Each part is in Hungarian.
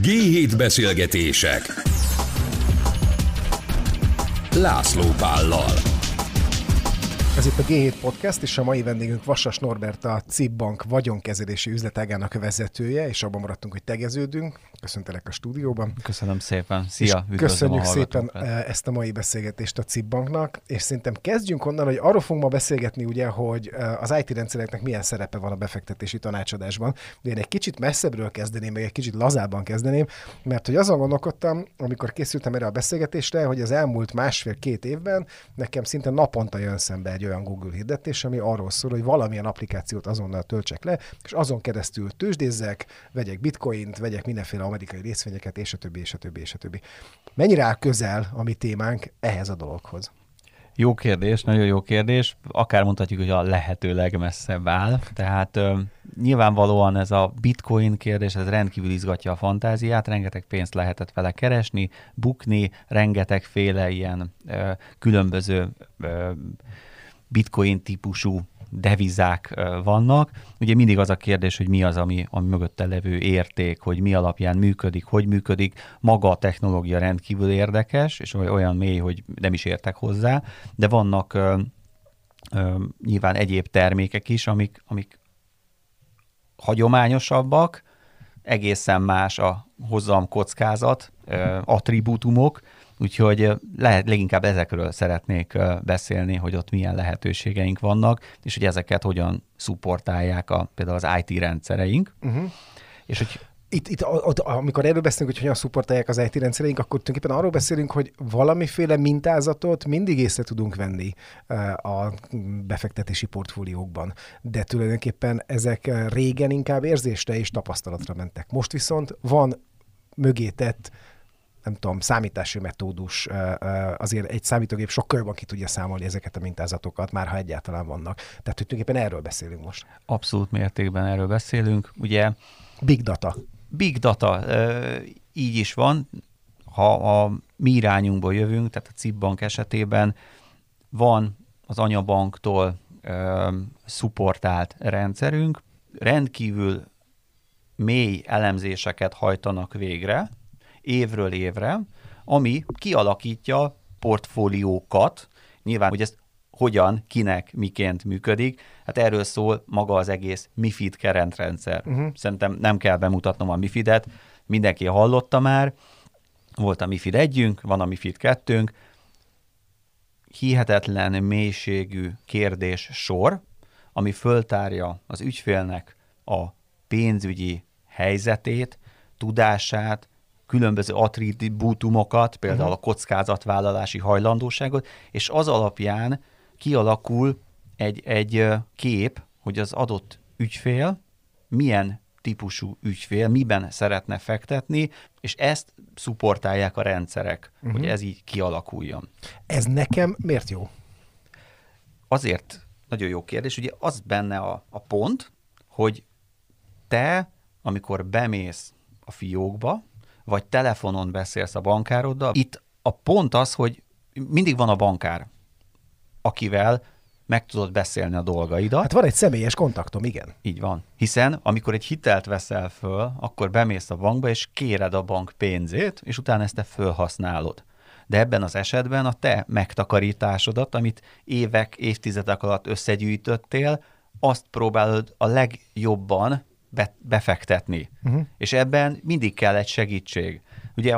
G7 beszélgetések. László Pállal Ez itt a G7 Podcast, és a mai vendégünk Vasas Norbert, a CIP Bank vagyonkezelési üzletágának vezetője, és abban maradtunk, hogy tegeződünk. Köszöntelek a stúdióban. Köszönöm szépen. Szia, köszönjük szépen eh, ezt a mai beszélgetést a CIP Banknak, és szerintem kezdjünk onnan, hogy arról fogunk ma beszélgetni, ugye, hogy eh, az IT rendszereknek milyen szerepe van a befektetési tanácsadásban. De én egy kicsit messzebbről kezdeném, meg egy kicsit lazábban kezdeném, mert hogy azon gondolkodtam, amikor készültem erre a beszélgetésre, hogy az elmúlt másfél-két évben nekem szinte naponta jön szembe egy olyan Google hirdetés, ami arról szól, hogy valamilyen applikációt azonnal töltsek le, és azon keresztül tőzsdézzek, vegyek bitcoint, vegyek mindenféle amerikai részvényeket, és a többi, és a többi, és a többi. Mennyire áll közel a mi témánk ehhez a dologhoz? Jó kérdés, nagyon jó kérdés. Akár mondhatjuk, hogy a lehető legmesszebb áll. Tehát ö, nyilvánvalóan ez a bitcoin kérdés, ez rendkívül izgatja a fantáziát, rengeteg pénzt lehetett vele keresni, bukni, rengetegféle ilyen ö, különböző ö, bitcoin típusú devizák vannak. Ugye mindig az a kérdés, hogy mi az, ami, ami mögötte levő érték, hogy mi alapján működik, hogy működik. Maga a technológia rendkívül érdekes, és olyan mély, hogy nem is értek hozzá, de vannak ö, ö, nyilván egyéb termékek is, amik, amik hagyományosabbak, egészen más a hozzam kockázat, ö, attribútumok, Úgyhogy lehet, leginkább ezekről szeretnék beszélni, hogy ott milyen lehetőségeink vannak, és hogy ezeket hogyan szupportálják a, például az IT rendszereink. Uh-huh. És hogy itt, itt ott, amikor erről beszélünk, hogy hogyan szupportálják az IT rendszereink, akkor tulajdonképpen arról beszélünk, hogy valamiféle mintázatot mindig észre tudunk venni a befektetési portfóliókban. De tulajdonképpen ezek régen inkább érzésre és tapasztalatra mentek. Most viszont van mögé tett nem tudom, számítási metódus, azért egy számítógép sokkal jobban ki tudja számolni ezeket a mintázatokat, már ha egyáltalán vannak. Tehát hogy tulajdonképpen erről beszélünk most. Abszolút mértékben erről beszélünk. Ugye Big data. Big data, így is van. Ha a mi irányunkból jövünk, tehát a CIP bank esetében van az anyabanktól szupportált rendszerünk, rendkívül mély elemzéseket hajtanak végre, évről évre, ami kialakítja portfóliókat, nyilván, hogy ez hogyan, kinek, miként működik. Hát erről szól maga az egész MIFID keretrendszer. Uh-huh. Szerintem nem kell bemutatnom a MIFID-et, mindenki hallotta már. Volt a MIFID együnk, van a MIFID kettőnk. Hihetetlen mélységű kérdés sor, ami föltárja az ügyfélnek a pénzügyi helyzetét, tudását, különböző attribútumokat, például uh-huh. a kockázatvállalási hajlandóságot, és az alapján kialakul egy, egy kép, hogy az adott ügyfél milyen típusú ügyfél, miben szeretne fektetni, és ezt szuportálják a rendszerek, uh-huh. hogy ez így kialakuljon. Ez nekem miért jó? Azért nagyon jó kérdés, ugye az benne a, a pont, hogy te, amikor bemész a fiókba, vagy telefonon beszélsz a bankároddal. Itt a pont az, hogy mindig van a bankár, akivel meg tudod beszélni a dolgaidat. Hát van egy személyes kontaktom, igen. Így van. Hiszen amikor egy hitelt veszel föl, akkor bemész a bankba, és kéred a bank pénzét, és utána ezt te fölhasználod. De ebben az esetben a te megtakarításodat, amit évek, évtizedek alatt összegyűjtöttél, azt próbálod a legjobban be, befektetni. Uh-huh. És ebben mindig kell egy segítség. Ugye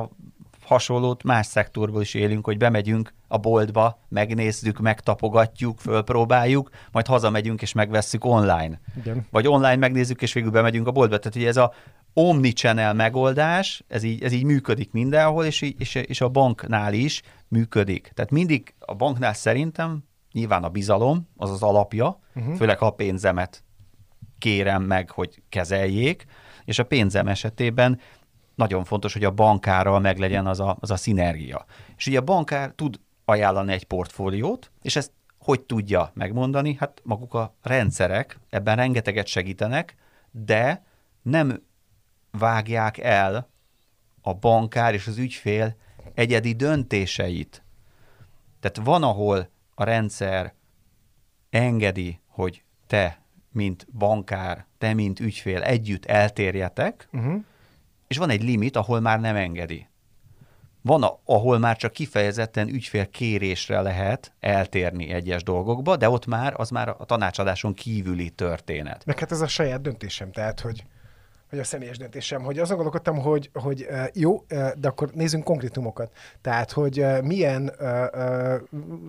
hasonlót más szektorból is élünk, hogy bemegyünk a boltba, megnézzük, megtapogatjuk, fölpróbáljuk, majd hazamegyünk és megvesszük online. Igen. Vagy online megnézzük, és végül bemegyünk a boltba. Tehát ugye ez a omnichannel megoldás, ez így, ez így működik mindenhol, és, így, és, és a banknál is működik. Tehát mindig a banknál szerintem nyilván a bizalom, az az alapja, uh-huh. főleg ha a pénzemet kérem meg, hogy kezeljék, és a pénzem esetében nagyon fontos, hogy a bankárral meglegyen az a, az a szinergia. És ugye a bankár tud ajánlani egy portfóliót, és ezt hogy tudja megmondani? Hát maguk a rendszerek ebben rengeteget segítenek, de nem vágják el a bankár és az ügyfél egyedi döntéseit. Tehát van, ahol a rendszer engedi, hogy te mint bankár, te, mint ügyfél együtt eltérjetek, uh-huh. és van egy limit, ahol már nem engedi. Van, a, ahol már csak kifejezetten ügyfél kérésre lehet eltérni egyes dolgokba, de ott már az már a tanácsadáson kívüli történet. Meg hát ez a saját döntésem, tehát, hogy vagy a személyes döntésem, hogy azon gondolkodtam, hogy, hogy jó, de akkor nézzünk konkrétumokat. Tehát, hogy milyen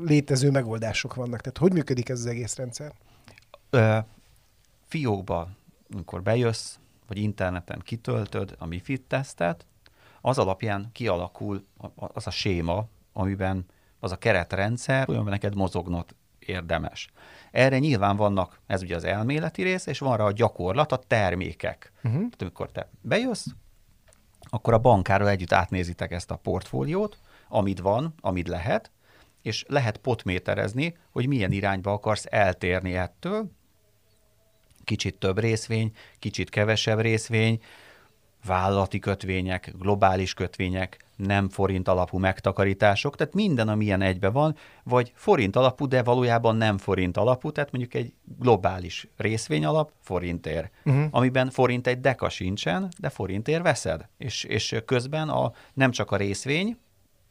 létező megoldások vannak. Tehát, hogy működik ez az egész rendszer? Fiókba, amikor bejössz, vagy interneten kitöltöd a MIFID tesztet, az alapján kialakul az a séma, amiben az a keretrendszer, amiben neked mozognod érdemes. Erre nyilván vannak, ez ugye az elméleti rész, és van rá a gyakorlat, a termékek. Uh-huh. Tehát amikor te bejössz, akkor a bankárral együtt átnézitek ezt a portfóliót, amit van, amit lehet, és lehet potméterezni, hogy milyen irányba akarsz eltérni ettől, kicsit több részvény, kicsit kevesebb részvény, vállalati kötvények, globális kötvények, nem forint alapú megtakarítások, tehát minden, ami ilyen egybe van, vagy forint alapú, de valójában nem forint alapú, tehát mondjuk egy globális részvény alap forintért, uh-huh. amiben forint egy deka sincsen, de forintért veszed. És, és közben a, nem csak a részvény,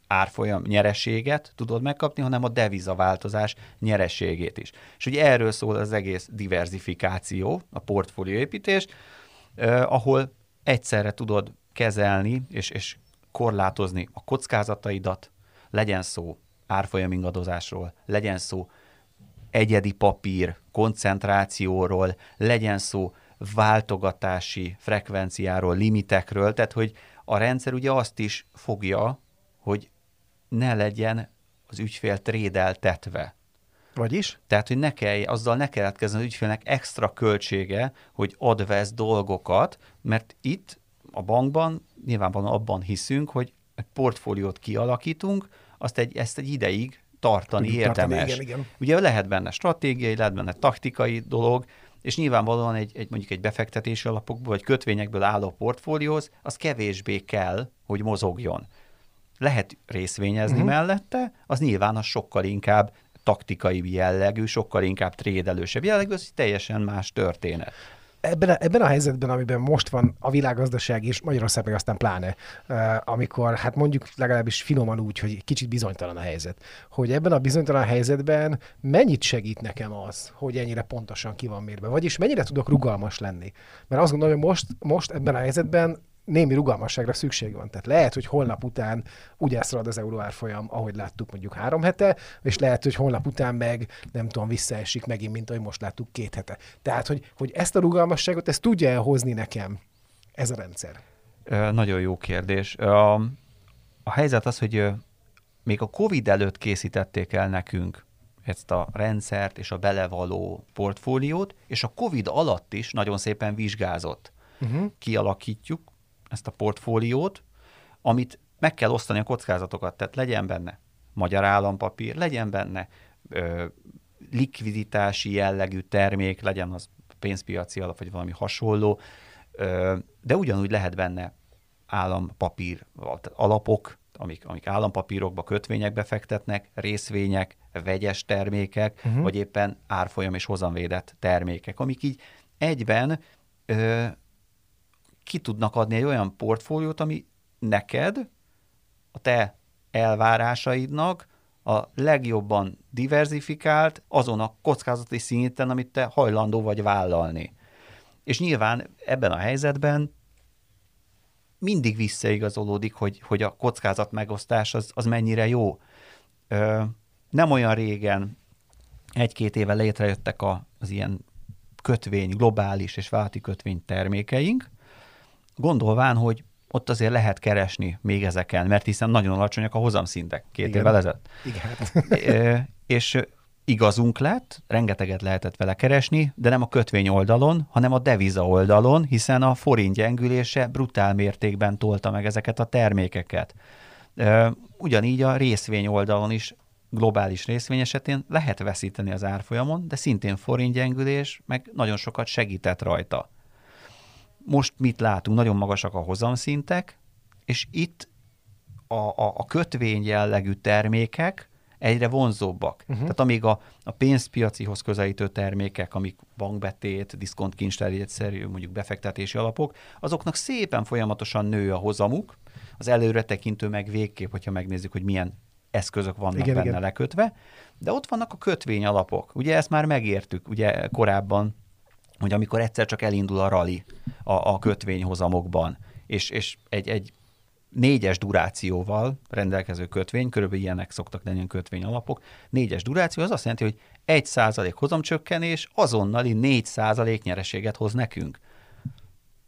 árfolyam nyereséget tudod megkapni, hanem a devizaváltozás nyereségét is. És ugye erről szól az egész diversifikáció, a portfólióépítés, eh, ahol egyszerre tudod kezelni és, és korlátozni a kockázataidat, legyen szó árfolyam ingadozásról, legyen szó egyedi papír koncentrációról, legyen szó váltogatási frekvenciáról, limitekről, tehát hogy a rendszer ugye azt is fogja, hogy ne legyen az ügyfél trédeltetve. Vagyis? Tehát, hogy ne kell, azzal ne keletkezzen az ügyfélnek extra költsége, hogy advesz dolgokat, mert itt a bankban nyilvánvalóan abban hiszünk, hogy egy portfóliót kialakítunk, azt egy, ezt egy ideig tartani Tudjuk érdemes. Tartani, igen, igen. Ugye lehet benne stratégiai, lehet benne taktikai dolog, és nyilvánvalóan egy, egy mondjuk egy befektetési alapokból vagy kötvényekből álló portfólióhoz, az kevésbé kell, hogy mozogjon. Lehet részvényezni uh-huh. mellette, az nyilván az sokkal inkább taktikai jellegű, sokkal inkább trédelősebb jellegű, az teljesen más történet ebben a, ebben a helyzetben, amiben most van a világgazdaság, és Magyarország meg aztán pláne, amikor hát mondjuk legalábbis finoman úgy, hogy kicsit bizonytalan a helyzet, hogy ebben a bizonytalan helyzetben mennyit segít nekem az, hogy ennyire pontosan ki van mérve, vagyis mennyire tudok rugalmas lenni. Mert azt gondolom, hogy most, most ebben a helyzetben némi rugalmasságra szükség van. Tehát lehet, hogy holnap után úgy elszalad az euró árfolyam, ahogy láttuk mondjuk három hete, és lehet, hogy holnap után meg nem tudom, visszaesik megint, mint ahogy most láttuk két hete. Tehát, hogy, hogy ezt a rugalmasságot, ezt tudja elhozni nekem ez a rendszer? Nagyon jó kérdés. A, a helyzet az, hogy még a COVID előtt készítették el nekünk ezt a rendszert és a belevaló portfóliót, és a COVID alatt is nagyon szépen vizsgázott. Uh-huh. Kialakítjuk, ezt a portfóliót, amit meg kell osztani a kockázatokat, tehát legyen benne magyar állampapír, legyen benne ö, likviditási jellegű termék, legyen az pénzpiaci alap, vagy valami hasonló, ö, de ugyanúgy lehet benne állampapír alapok, amik, amik állampapírokba, kötvényekbe fektetnek, részvények, vegyes termékek, uh-huh. vagy éppen árfolyam és hozamvédett termékek, amik így egyben ö, ki tudnak adni egy olyan portfóliót, ami neked, a te elvárásaidnak a legjobban diversifikált azon a kockázati szinten, amit te hajlandó vagy vállalni. És nyilván ebben a helyzetben mindig visszaigazolódik, hogy, hogy a kockázat megosztás az, az mennyire jó. Ö, nem olyan régen, egy-két éve létrejöttek a, az ilyen kötvény, globális és válti kötvény termékeink, gondolván, hogy ott azért lehet keresni még ezeken, mert hiszen nagyon alacsonyak a hozamszintek két Igen. évvel ezelőtt. Igen. és igazunk lett, rengeteget lehetett vele keresni, de nem a kötvény oldalon, hanem a deviza oldalon, hiszen a forint gyengülése brutál mértékben tolta meg ezeket a termékeket. Ugyanígy a részvény oldalon is globális részvény esetén lehet veszíteni az árfolyamon, de szintén forint gyengülés meg nagyon sokat segített rajta most mit látunk? Nagyon magasak a hozamszintek, és itt a, a, a kötvény jellegű termékek egyre vonzóbbak. Uh-huh. Tehát amíg a, a pénzpiacihoz közelítő termékek, amik bankbetét, diszkontkincstárjegyszerű, mondjuk befektetési alapok, azoknak szépen folyamatosan nő a hozamuk, az előre tekintő meg végképp, hogyha megnézzük, hogy milyen eszközök vannak igen, benne igen. lekötve, de ott vannak a kötvény alapok. Ugye ezt már megértük, ugye korábban, hogy amikor egyszer csak elindul a rali a, a kötvényhozamokban, és, és egy, egy négyes durációval rendelkező kötvény, körülbelül ilyenek szoktak lenni a kötvény alapok, négyes duráció az azt jelenti, hogy egy százalék hozamcsökkenés azonnali négy százalék nyereséget hoz nekünk.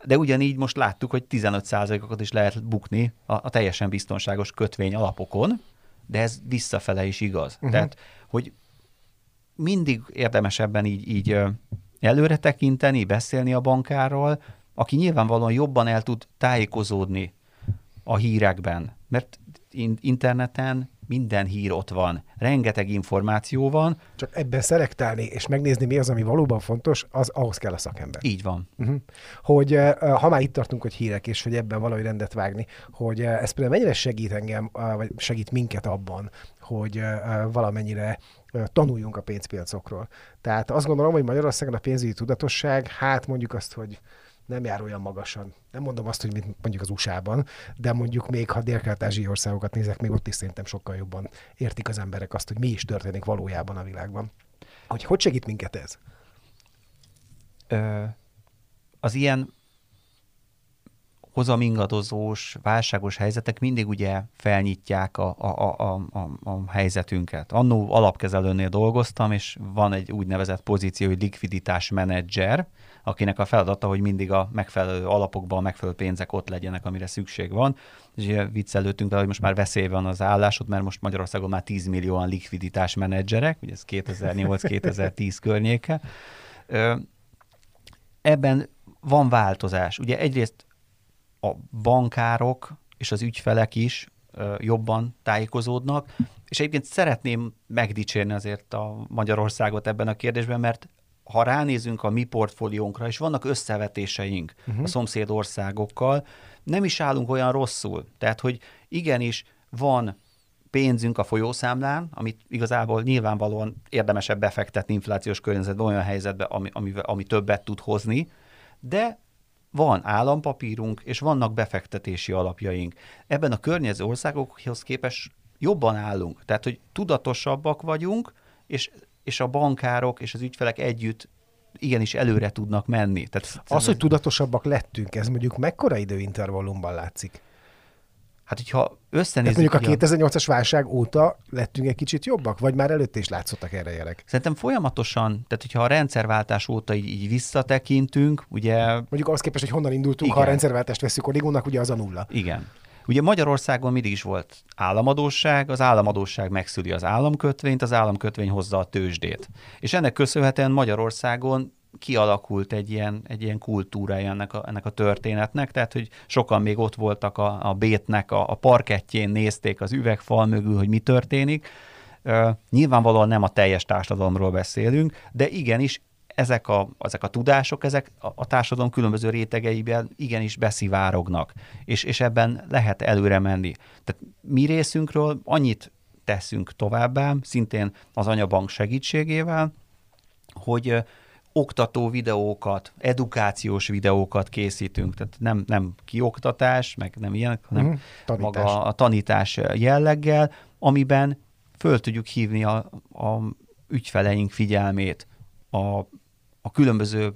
De ugyanígy most láttuk, hogy 15 százalékokat is lehet bukni a, a teljesen biztonságos kötvény alapokon, de ez visszafele is igaz. Uh-huh. Tehát, hogy mindig érdemes ebben így, így előre tekinteni, beszélni a bankáról, aki nyilvánvalóan jobban el tud tájékozódni a hírekben, mert interneten minden hír ott van, rengeteg információ van. Csak ebben szelektálni és megnézni, mi az, ami valóban fontos, az ahhoz kell a szakember. Így van. Uh-huh. Hogy uh, ha már itt tartunk, hogy hírek, és hogy ebben valahogy rendet vágni, hogy uh, ez például mennyire segít engem, vagy segít minket abban, hogy valamennyire tanuljunk a pénzpiacokról. Tehát azt gondolom, hogy Magyarországon a pénzügyi tudatosság, hát mondjuk azt, hogy nem jár olyan magasan. Nem mondom azt, hogy mint mondjuk az USA-ban, de mondjuk még ha dél-kelet-ázsiai országokat nézek, még ott is szerintem sokkal jobban értik az emberek azt, hogy mi is történik valójában a világban. Hogy hogy segít minket ez? Ö, az ilyen hozamingadozós, válságos helyzetek mindig ugye felnyitják a, a, a, a, a helyzetünket. Annó alapkezelőnél dolgoztam, és van egy úgynevezett pozíció, hogy likviditás menedzser, akinek a feladata, hogy mindig a megfelelő alapokban a megfelelő pénzek ott legyenek, amire szükség van. És viccelődtünk vele, hogy most már veszély van az állásod, mert most Magyarországon már 10 millióan likviditás menedzserek, ugye ez 2008-2010 környéke. Ebben van változás. Ugye egyrészt a bankárok és az ügyfelek is jobban tájékozódnak, és egyébként szeretném megdicsérni azért a Magyarországot ebben a kérdésben, mert ha ránézünk a mi portfóliónkra, és vannak összevetéseink uh-huh. a szomszéd országokkal, nem is állunk olyan rosszul. Tehát, hogy igenis van pénzünk a folyószámlán, amit igazából nyilvánvalóan érdemesebb befektetni inflációs környezetben olyan helyzetben, ami, ami, ami többet tud hozni, de van állampapírunk, és vannak befektetési alapjaink. Ebben a környező országokhoz képest jobban állunk. Tehát, hogy tudatosabbak vagyunk, és és a bankárok és az ügyfelek együtt igenis előre tudnak menni. Tehát, az, hogy tudatosabbak lettünk, ez mondjuk mekkora időintervallumban látszik? Hát, hogyha összenézzük... Tehát mondjuk a 2008-as válság óta lettünk egy kicsit jobbak, vagy már előtte is látszottak erre jelek? Szerintem folyamatosan, tehát hogyha a rendszerváltás óta így, így visszatekintünk, ugye... Mondjuk az képest, hogy honnan indultunk, Igen. ha a rendszerváltást veszük origónak, ugye az a nulla. Igen. Ugye Magyarországon mindig is volt államadóság, az államadóság megszüli az államkötvényt, az államkötvény hozza a tőzsdét. És ennek köszönhetően Magyarországon kialakult egy ilyen, egy ilyen kultúrája ennek a, ennek a történetnek, tehát hogy sokan még ott voltak a, a bétnek a, a parkettjén, nézték az üvegfal mögül, hogy mi történik. Uh, nyilvánvalóan nem a teljes társadalomról beszélünk, de igenis ezek a, ezek a tudások, ezek a, a társadalom különböző rétegeiben igenis beszivárognak, és, és ebben lehet előre menni. Tehát mi részünkről annyit teszünk továbbá, szintén az anyabank segítségével, hogy oktató videókat, edukációs videókat készítünk, tehát nem, nem kioktatás, meg nem ilyen, hanem uh-huh. Tanítás. maga a tanítás jelleggel, amiben föl tudjuk hívni a, a ügyfeleink figyelmét a a különböző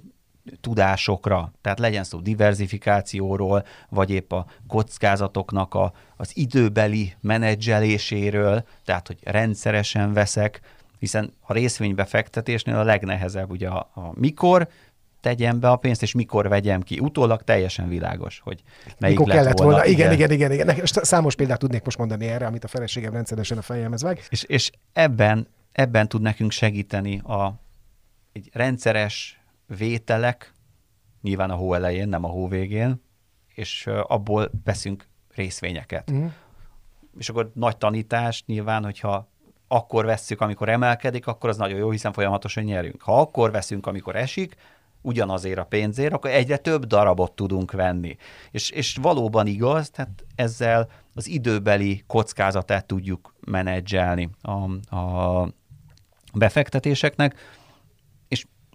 tudásokra, tehát legyen szó diversifikációról, vagy épp a kockázatoknak a, az időbeli menedzseléséről, tehát hogy rendszeresen veszek, hiszen a részvénybefektetésnél a legnehezebb ugye a, a mikor tegyem be a pénzt, és mikor vegyem ki. Utólag teljesen világos, hogy melyik mikor lett kellett volna. volna. Igen, igen, igen, igen. igen. Számos példát tudnék most mondani erre, amit a feleségem rendszeresen a fejemhez vág. És, és ebben, ebben tud nekünk segíteni a, egy rendszeres vételek, nyilván a hó elején, nem a hó végén, és abból veszünk részvényeket. Uh-huh. És akkor nagy tanítás nyilván, hogyha akkor vesszük, amikor emelkedik, akkor az nagyon jó, hiszen folyamatosan nyerünk. Ha akkor veszünk, amikor esik, ugyanazért a pénzért, akkor egyre több darabot tudunk venni. És, és valóban igaz, tehát ezzel az időbeli kockázatát tudjuk menedzselni a, a befektetéseknek, és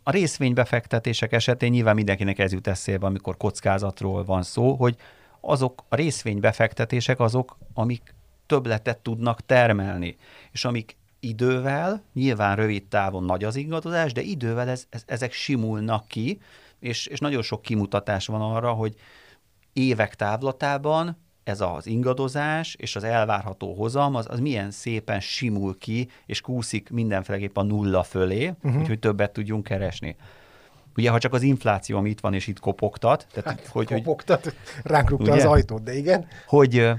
a részvénybefektetések esetén nyilván mindenkinek ez jut eszébe, amikor kockázatról van szó, hogy azok a részvénybefektetések azok, amik többletet tudnak termelni, és amik idővel, nyilván rövid távon nagy az ingadozás, de idővel ez, ez, ezek simulnak ki, és, és nagyon sok kimutatás van arra, hogy évek távlatában ez az ingadozás és az elvárható hozam, az, az milyen szépen simul ki, és kúszik mindenféleképp a nulla fölé, uh-huh. úgyhogy többet tudjunk keresni. Ugye, ha csak az infláció, ami itt van, és itt kopogtat. Tehát, hát, hogy, kopogtat, hogy, ránk rúgta az ajtót, de igen. Hogy,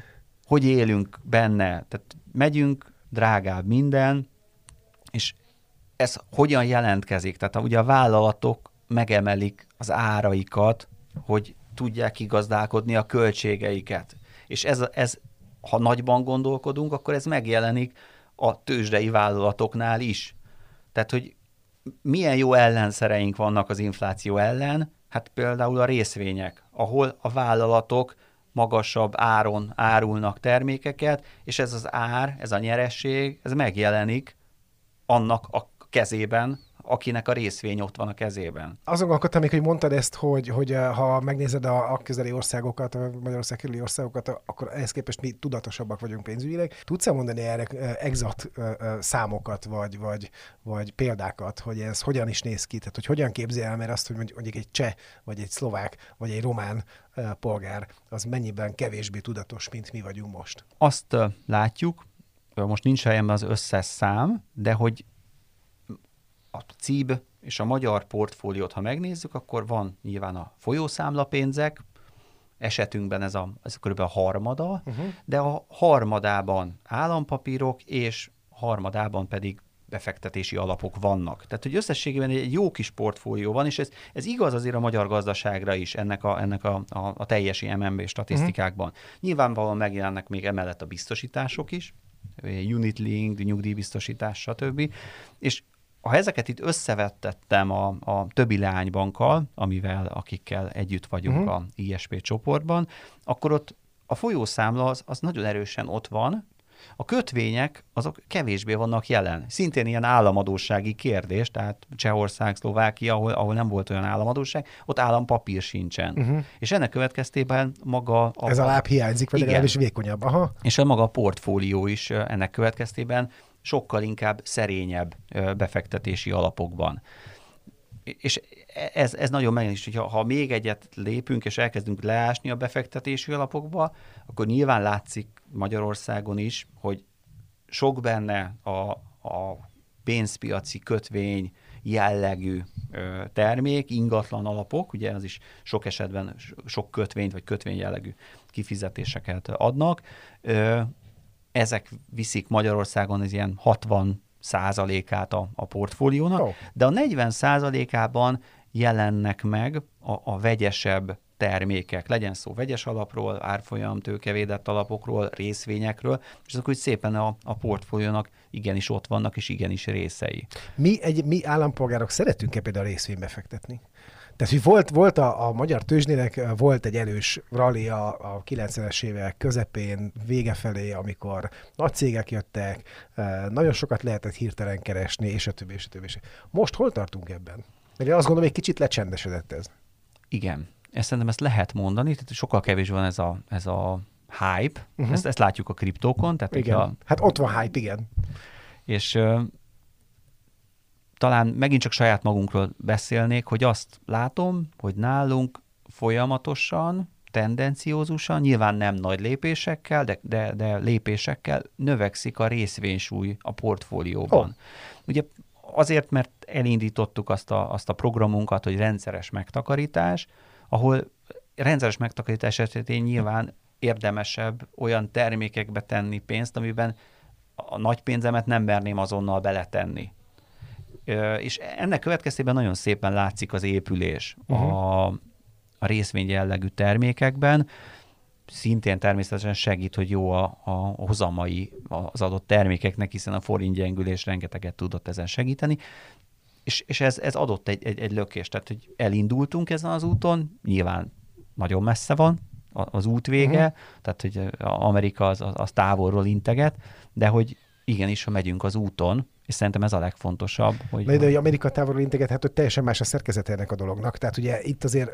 hogy élünk benne, tehát megyünk, drágább minden, és ez hogyan jelentkezik? Tehát ugye a vállalatok megemelik az áraikat, hogy tudják igazdálkodni a költségeiket. És ez, ez, ha nagyban gondolkodunk, akkor ez megjelenik a tőzsdei vállalatoknál is. Tehát, hogy milyen jó ellenszereink vannak az infláció ellen, hát például a részvények, ahol a vállalatok magasabb áron árulnak termékeket, és ez az ár, ez a nyeresség, ez megjelenik annak a kezében, akinek a részvény ott van a kezében. Azon gondolkodtam még, hogy mondtad ezt, hogy, hogy eh, ha megnézed a, a közeli országokat, a Magyarország körüli országokat, akkor ehhez képest mi tudatosabbak vagyunk pénzügyileg. Tudsz-e mondani erre eh, exakt eh, számokat, vagy, vagy, vagy példákat, hogy ez hogyan is néz ki? Tehát, hogy hogyan képzi el, mert azt, hogy mondjuk egy cseh, vagy egy szlovák, vagy egy román polgár, az mennyiben kevésbé tudatos, mint mi vagyunk most? Azt látjuk, most nincs helyemben az összes szám, de hogy a CIB és a magyar portfóliót, ha megnézzük, akkor van nyilván a folyószámlapénzek, esetünkben ez, a, ez kb. a harmada, uh-huh. de a harmadában állampapírok, és harmadában pedig befektetési alapok vannak. Tehát, hogy összességében egy jó kis portfólió van, és ez, ez igaz azért a magyar gazdaságra is, ennek a, ennek a, a, a teljes MNB statisztikákban. Uh-huh. Nyilvánvalóan megjelennek még emellett a biztosítások is, unit link, nyugdíjbiztosítás, stb. És ha ezeket itt összevettettem a, a többi leánybankkal, amivel, akikkel együtt vagyunk uh-huh. a ISP csoportban, akkor ott a folyószámla az, az nagyon erősen ott van, a kötvények azok kevésbé vannak jelen. Szintén ilyen államadósági kérdés, tehát Csehország, Szlovákia, ahol, ahol nem volt olyan államadóság, ott állampapír sincsen. Uh-huh. És ennek következtében maga... A, Ez a láb hiányzik, vagy legalábbis vékonyabb. Aha. És a maga a portfólió is ennek következtében sokkal inkább szerényebb befektetési alapokban. És ez, ez nagyon megjelenik, hogy ha, ha még egyet lépünk, és elkezdünk leásni a befektetési alapokba, akkor nyilván látszik Magyarországon is, hogy sok benne a, a pénzpiaci kötvény jellegű termék, ingatlan alapok, ugye az is sok esetben sok kötvényt vagy kötvény jellegű kifizetéseket adnak. Ezek viszik Magyarországon az ilyen 60 százalékát a, a portfóliónak, oh. de a 40 százalékában jelennek meg a, a vegyesebb termékek, legyen szó vegyes alapról, árfolyam, tőkevédett alapokról, részvényekről, és azok úgy szépen a, a portfóliónak igenis ott vannak, és igenis részei. Mi, egy, mi állampolgárok szeretünk-e például részvénybe fektetni? Tehát, hogy volt, volt a, a magyar tőzsnének volt egy erős rally a, a 90-es évek közepén, vége felé, amikor nagy cégek jöttek, nagyon sokat lehetett hirtelen keresni, és a többi, és a többi. Most hol tartunk ebben? Mert én azt gondolom, egy kicsit lecsendesedett ez. Igen. Ezt szerintem ezt lehet mondani, tehát sokkal kevés van ez a, ez a hype, uh-huh. ezt, ezt látjuk a kriptókon. Tehát igen. A, hát ott van hype, igen. És talán megint csak saját magunkról beszélnék, hogy azt látom, hogy nálunk folyamatosan, tendenciózusan, nyilván nem nagy lépésekkel, de, de, de lépésekkel növekszik a részvénysúly a portfólióban. Oh. Ugye azért, mert elindítottuk azt a, azt a programunkat, hogy rendszeres megtakarítás, ahol rendszeres megtakarítás esetén nyilván érdemesebb olyan termékekbe tenni pénzt, amiben a nagy pénzemet nem merném azonnal beletenni. És ennek következtében nagyon szépen látszik az épülés uh-huh. a, a részvény jellegű termékekben. Szintén természetesen segít, hogy jó a, a hozamai az adott termékeknek, hiszen a forint gyengülés rengeteget tudott ezen segíteni. És, és ez, ez adott egy, egy, egy lökést, tehát hogy elindultunk ezen az úton, nyilván nagyon messze van az út vége, uh-huh. tehát hogy Amerika az, az távolról integet, de hogy igenis, ha megyünk az úton, és szerintem ez a legfontosabb. Hogy de, de hogy Amerika távolról integethet, hogy teljesen más a szerkezet ennek a dolognak. Tehát ugye itt azért,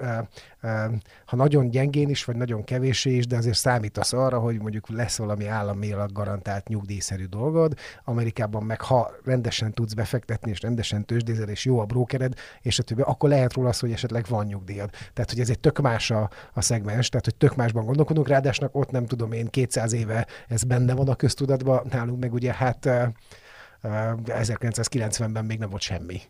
ha nagyon gyengén is, vagy nagyon kevésé is, de azért számítasz arra, hogy mondjuk lesz valami államilag garantált nyugdíjszerű dolgod. Amerikában meg ha rendesen tudsz befektetni, és rendesen tőzsdézel, és jó a brókered, és a többi, akkor lehet róla az, hogy esetleg van nyugdíjad. Tehát, hogy ez egy tök más a, a szegmens, tehát, hogy tök másban gondolkodunk, ráadásul ott nem tudom én, 200 éve ez benne van a köztudatban, nálunk meg ugye hát 1990-ben még nem volt semmi.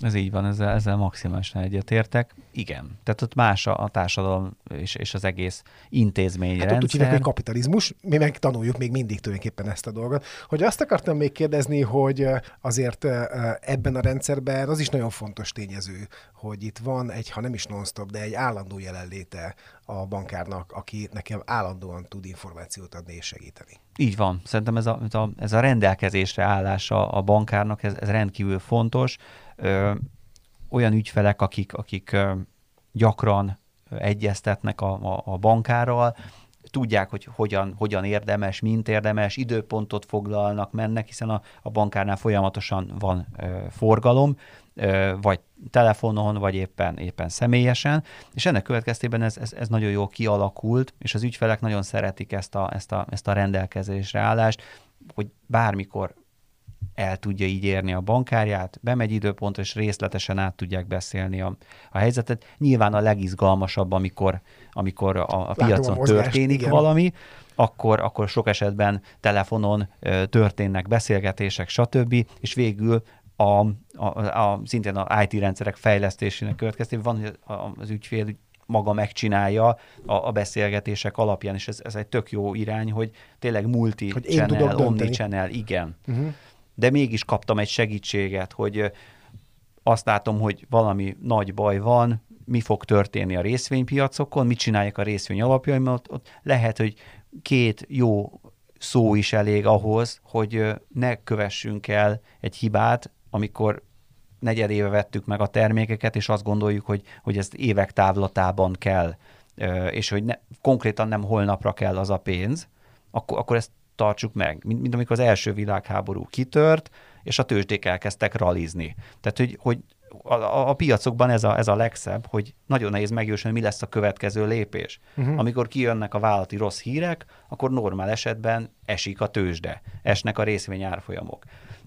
Ez így van, ezzel, ezzel maximálisan egyetértek. Igen, tehát ott más a, a társadalom és, és az egész intézmény hát rendszer. Ott úgy hogy kapitalizmus, mi meg tanuljuk még mindig tulajdonképpen ezt a dolgot. Hogy azt akartam még kérdezni, hogy azért ebben a rendszerben az is nagyon fontos tényező, hogy itt van egy, ha nem is non-stop, de egy állandó jelenléte a bankárnak, aki nekem állandóan tud információt adni és segíteni. Így van. Szerintem ez a, ez a rendelkezésre állása a bankárnak, ez, ez rendkívül fontos ö, olyan ügyfelek, akik, akik gyakran egyeztetnek a, a, a bankárral, tudják, hogy hogyan, hogyan érdemes, mint érdemes, időpontot foglalnak, mennek, hiszen a, a bankárnál folyamatosan van ö, forgalom, ö, vagy telefonon, vagy éppen, éppen személyesen, és ennek következtében ez, ez, ez nagyon jól kialakult, és az ügyfelek nagyon szeretik ezt a, ezt a, ezt a rendelkezésre állást, hogy bármikor el tudja így érni a bankárját, bemegy időpontra, és részletesen át tudják beszélni a, a helyzetet. Nyilván a legizgalmasabb, amikor, amikor a, a piacon a történik igen. valami, akkor, akkor sok esetben telefonon ö, történnek beszélgetések, stb., és végül a, a, a, szintén a IT rendszerek fejlesztésének következtében van, hogy az ügyfél maga megcsinálja a, a beszélgetések alapján, és ez, ez egy tök jó irány, hogy tényleg multi-channel, omni-channel, igen. Uh-huh de mégis kaptam egy segítséget, hogy azt látom, hogy valami nagy baj van, mi fog történni a részvénypiacokon, mit csinálják a részvény alapjaim, ott, ott lehet, hogy két jó szó is elég ahhoz, hogy ne kövessünk el egy hibát, amikor negyed éve vettük meg a termékeket, és azt gondoljuk, hogy, hogy ezt évek távlatában kell, és hogy ne, konkrétan nem holnapra kell az a pénz, akkor, akkor ezt tartsuk meg, mint, mint amikor az első világháború kitört, és a tőzsdék elkezdtek ralizni. Tehát, hogy, hogy a, a, piacokban ez a, ez a legszebb, hogy nagyon nehéz megjósolni, mi lesz a következő lépés. Uh-huh. Amikor kijönnek a vállalati rossz hírek, akkor normál esetben esik a tőzsde, esnek a részvényárfolyamok.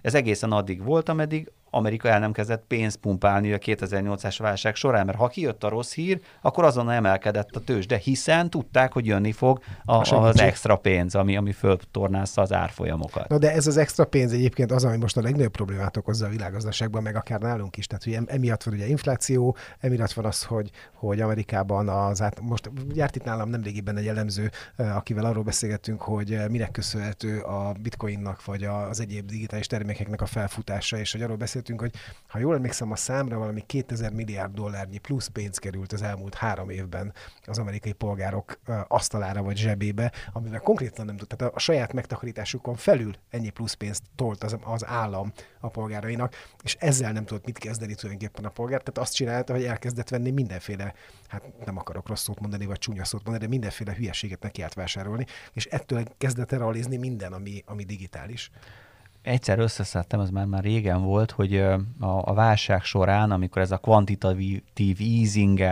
Ez egészen addig volt, ameddig Amerika el nem kezdett pénzt pumpálni a 2008-as válság során, mert ha kijött a rossz hír, akkor azonnal emelkedett a tőzs, de hiszen tudták, hogy jönni fog a, a az extra pénz, ami, ami föltornázza az árfolyamokat. Na de ez az extra pénz egyébként az, ami most a legnagyobb problémát okozza a világgazdaságban, meg akár nálunk is. Tehát hogy emiatt van ugye infláció, emiatt van az, hogy, hogy Amerikában az át, most járt itt nálam nemrégiben egy elemző, akivel arról beszélgettünk, hogy minek köszönhető a bitcoinnak, vagy az egyéb digitális termékeknek a felfutása, és hogy arról beszél beszéltünk, hogy ha jól emlékszem, a számra valami 2000 milliárd dollárnyi plusz pénz került az elmúlt három évben az amerikai polgárok asztalára vagy zsebébe, amivel konkrétan nem tud, tehát a saját megtakarításukon felül ennyi plusz pénzt tolt az, az állam a polgárainak, és ezzel nem tudott mit kezdeni tulajdonképpen a polgár, tehát azt csinálta, hogy elkezdett venni mindenféle, hát nem akarok rossz szót mondani, vagy csúnya szót mondani, de mindenféle hülyeséget neki vásárolni, és ettől kezdett realizni minden, ami, ami digitális egyszer összeszedtem, ez már, már régen volt, hogy a, a válság során, amikor ez a kvantitatív easing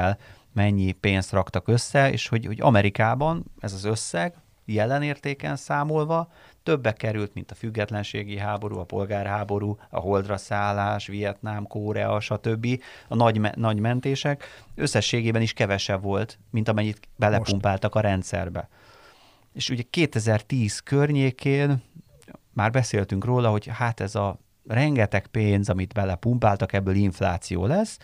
mennyi pénzt raktak össze, és hogy, hogy Amerikában ez az összeg jelen értéken számolva többe került, mint a függetlenségi háború, a polgárháború, a holdra szállás, Vietnám, Korea, stb. A nagy, nagy mentések összességében is kevesebb volt, mint amennyit belepumpáltak a rendszerbe. És ugye 2010 környékén már beszéltünk róla, hogy hát ez a rengeteg pénz, amit belepumpáltak, ebből infláció lesz,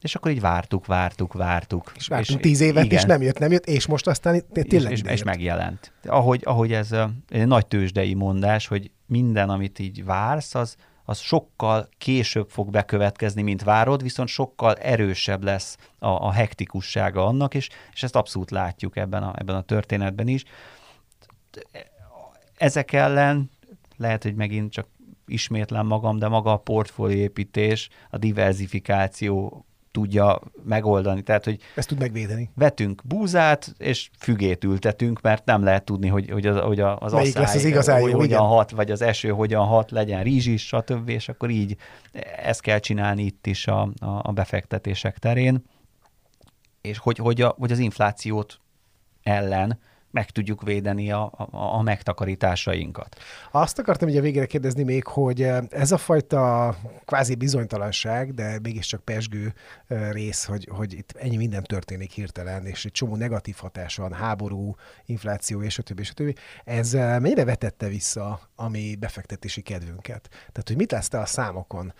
és akkor így vártuk, vártuk, vártuk. És vártunk és, tíz évet, igen. és nem jött, nem jött, és most aztán tényleg és, és, és megjelent. Ahogy, ahogy ez egy nagy tőzsdei mondás, hogy minden, amit így vársz, az, az sokkal később fog bekövetkezni, mint várod, viszont sokkal erősebb lesz a, a hektikussága annak, és, és ezt abszolút látjuk ebben a, ebben a történetben is. Ezek ellen lehet, hogy megint csak ismétlen magam, de maga a portfóliépítés, a diversifikáció tudja megoldani. Tehát, hogy ezt tud megvédeni. Vetünk búzát, és fügét ültetünk, mert nem lehet tudni, hogy, hogy az, hogy az Melyik lesz az igazán hogy jó, hogyan igen. hat, vagy az eső hogyan hat, legyen rizs is, stb. És akkor így ezt kell csinálni itt is a, a, a befektetések terén, és hogy, hogy, a, hogy az inflációt ellen meg tudjuk védeni a, a, a megtakarításainkat. Azt akartam ugye végére kérdezni még, hogy ez a fajta kvázi bizonytalanság, de mégiscsak pesgő rész, hogy, hogy itt ennyi minden történik hirtelen, és egy csomó negatív hatás van, háború, infláció, és a többi, és a többi. Ez mennyire vetette vissza a mi befektetési kedvünket? Tehát, hogy mit látsz te a számokon?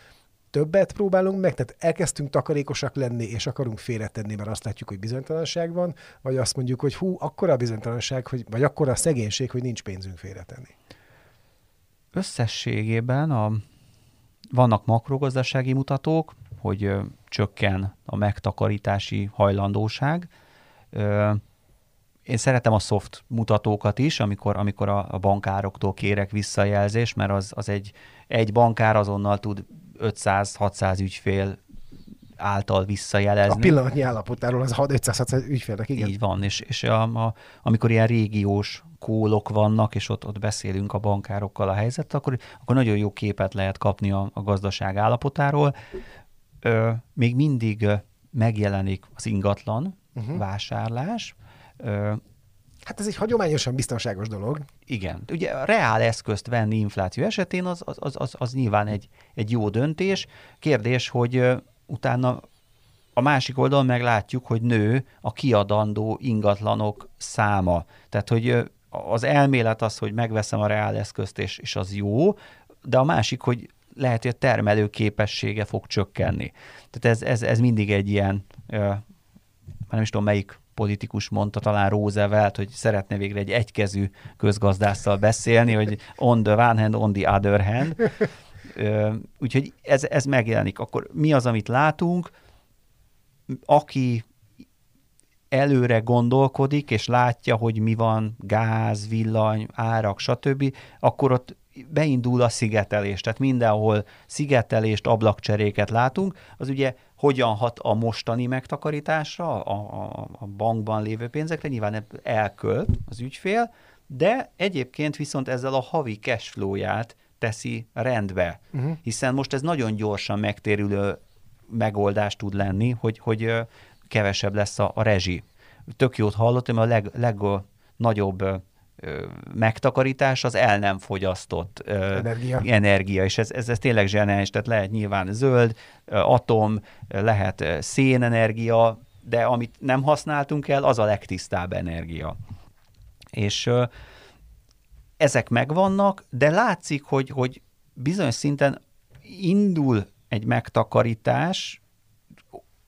Többet próbálunk meg, tehát elkezdtünk takarékosak lenni, és akarunk félretenni, mert azt látjuk, hogy bizonytalanság van, vagy azt mondjuk, hogy hú, akkora a bizonytalanság, hogy, vagy akkora a szegénység, hogy nincs pénzünk félretenni. Összességében a, vannak makrogazdasági mutatók, hogy csökken a megtakarítási hajlandóság. Én szeretem a soft mutatókat is, amikor, amikor a, a bankároktól kérek visszajelzést, mert az, az egy, egy bankár azonnal tud 500-600 ügyfél által visszajelezni. A pillanatnyi állapotáról az 500-600 ügyfélnek, igen. Így van, és, és a, a, amikor ilyen régiós kólok vannak, és ott, ott beszélünk a bankárokkal a helyzet, akkor, akkor nagyon jó képet lehet kapni a, a gazdaság állapotáról. Ö, még mindig megjelenik az ingatlan uh-huh. vásárlás. Ö, Hát ez egy hagyományosan biztonságos dolog. Igen. Ugye a reál eszközt venni infláció esetén az, az, az, az, az nyilván egy, egy jó döntés. Kérdés, hogy utána a másik oldalon meglátjuk, hogy nő a kiadandó ingatlanok száma. Tehát, hogy az elmélet az, hogy megveszem a reál eszközt, és, és az jó, de a másik, hogy lehet, hogy a termelő képessége fog csökkenni. Tehát ez, ez, ez mindig egy ilyen, már nem is tudom melyik politikus mondta, talán Roosevelt, hogy szeretne végre egy egykezű közgazdásszal beszélni, hogy on the one hand, on the other hand. Úgyhogy ez, ez megjelenik. Akkor mi az, amit látunk? Aki előre gondolkodik, és látja, hogy mi van, gáz, villany, árak, stb., akkor ott beindul a szigetelés. Tehát mindenhol szigetelést, ablakcseréket látunk. Az ugye hogyan hat a mostani megtakarításra, a, a, a bankban lévő pénzekre, nyilván elkölt az ügyfél, de egyébként viszont ezzel a havi cashflow-ját teszi rendbe, uh-huh. hiszen most ez nagyon gyorsan megtérülő megoldás tud lenni, hogy, hogy kevesebb lesz a, a rezsi. Tök jót hallottam, a leg, legnagyobb megtakarítás az el nem fogyasztott energia, energia és ez, ez, ez tényleg zseniális, tehát lehet nyilván zöld, atom, lehet szénenergia, de amit nem használtunk el, az a legtisztább energia. És ezek megvannak, de látszik, hogy, hogy bizonyos szinten indul egy megtakarítás,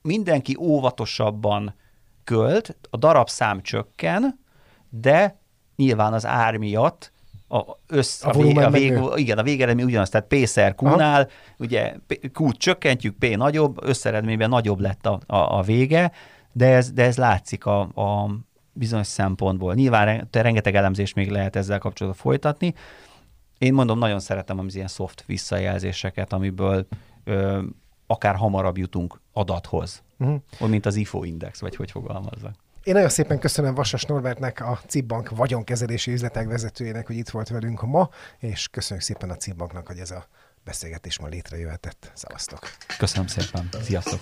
mindenki óvatosabban költ, a darabszám csökken, de nyilván az ár miatt a, össz, a, a, vég, a, vég, igen, a végeredmény ugyanaz, tehát P szer Q-nál, ugye Q csökkentjük, P nagyobb, összeredményben nagyobb lett a, a, a vége, de ez, de ez látszik a, a bizonyos szempontból. Nyilván rengeteg elemzés még lehet ezzel kapcsolatban folytatni. Én mondom, nagyon szeretem az ilyen soft visszajelzéseket, amiből ö, akár hamarabb jutunk adathoz, uh-huh. mint az IFO index, vagy hogy fogalmazzak. Én nagyon szépen köszönöm Vasas Norbertnek, a Cibbank vagyonkezelési üzletek vezetőjének, hogy itt volt velünk ma, és köszönjük szépen a Cibbanknak, hogy ez a beszélgetés ma létrejöhetett. Szevasztok! Köszönöm szépen! Sziasztok!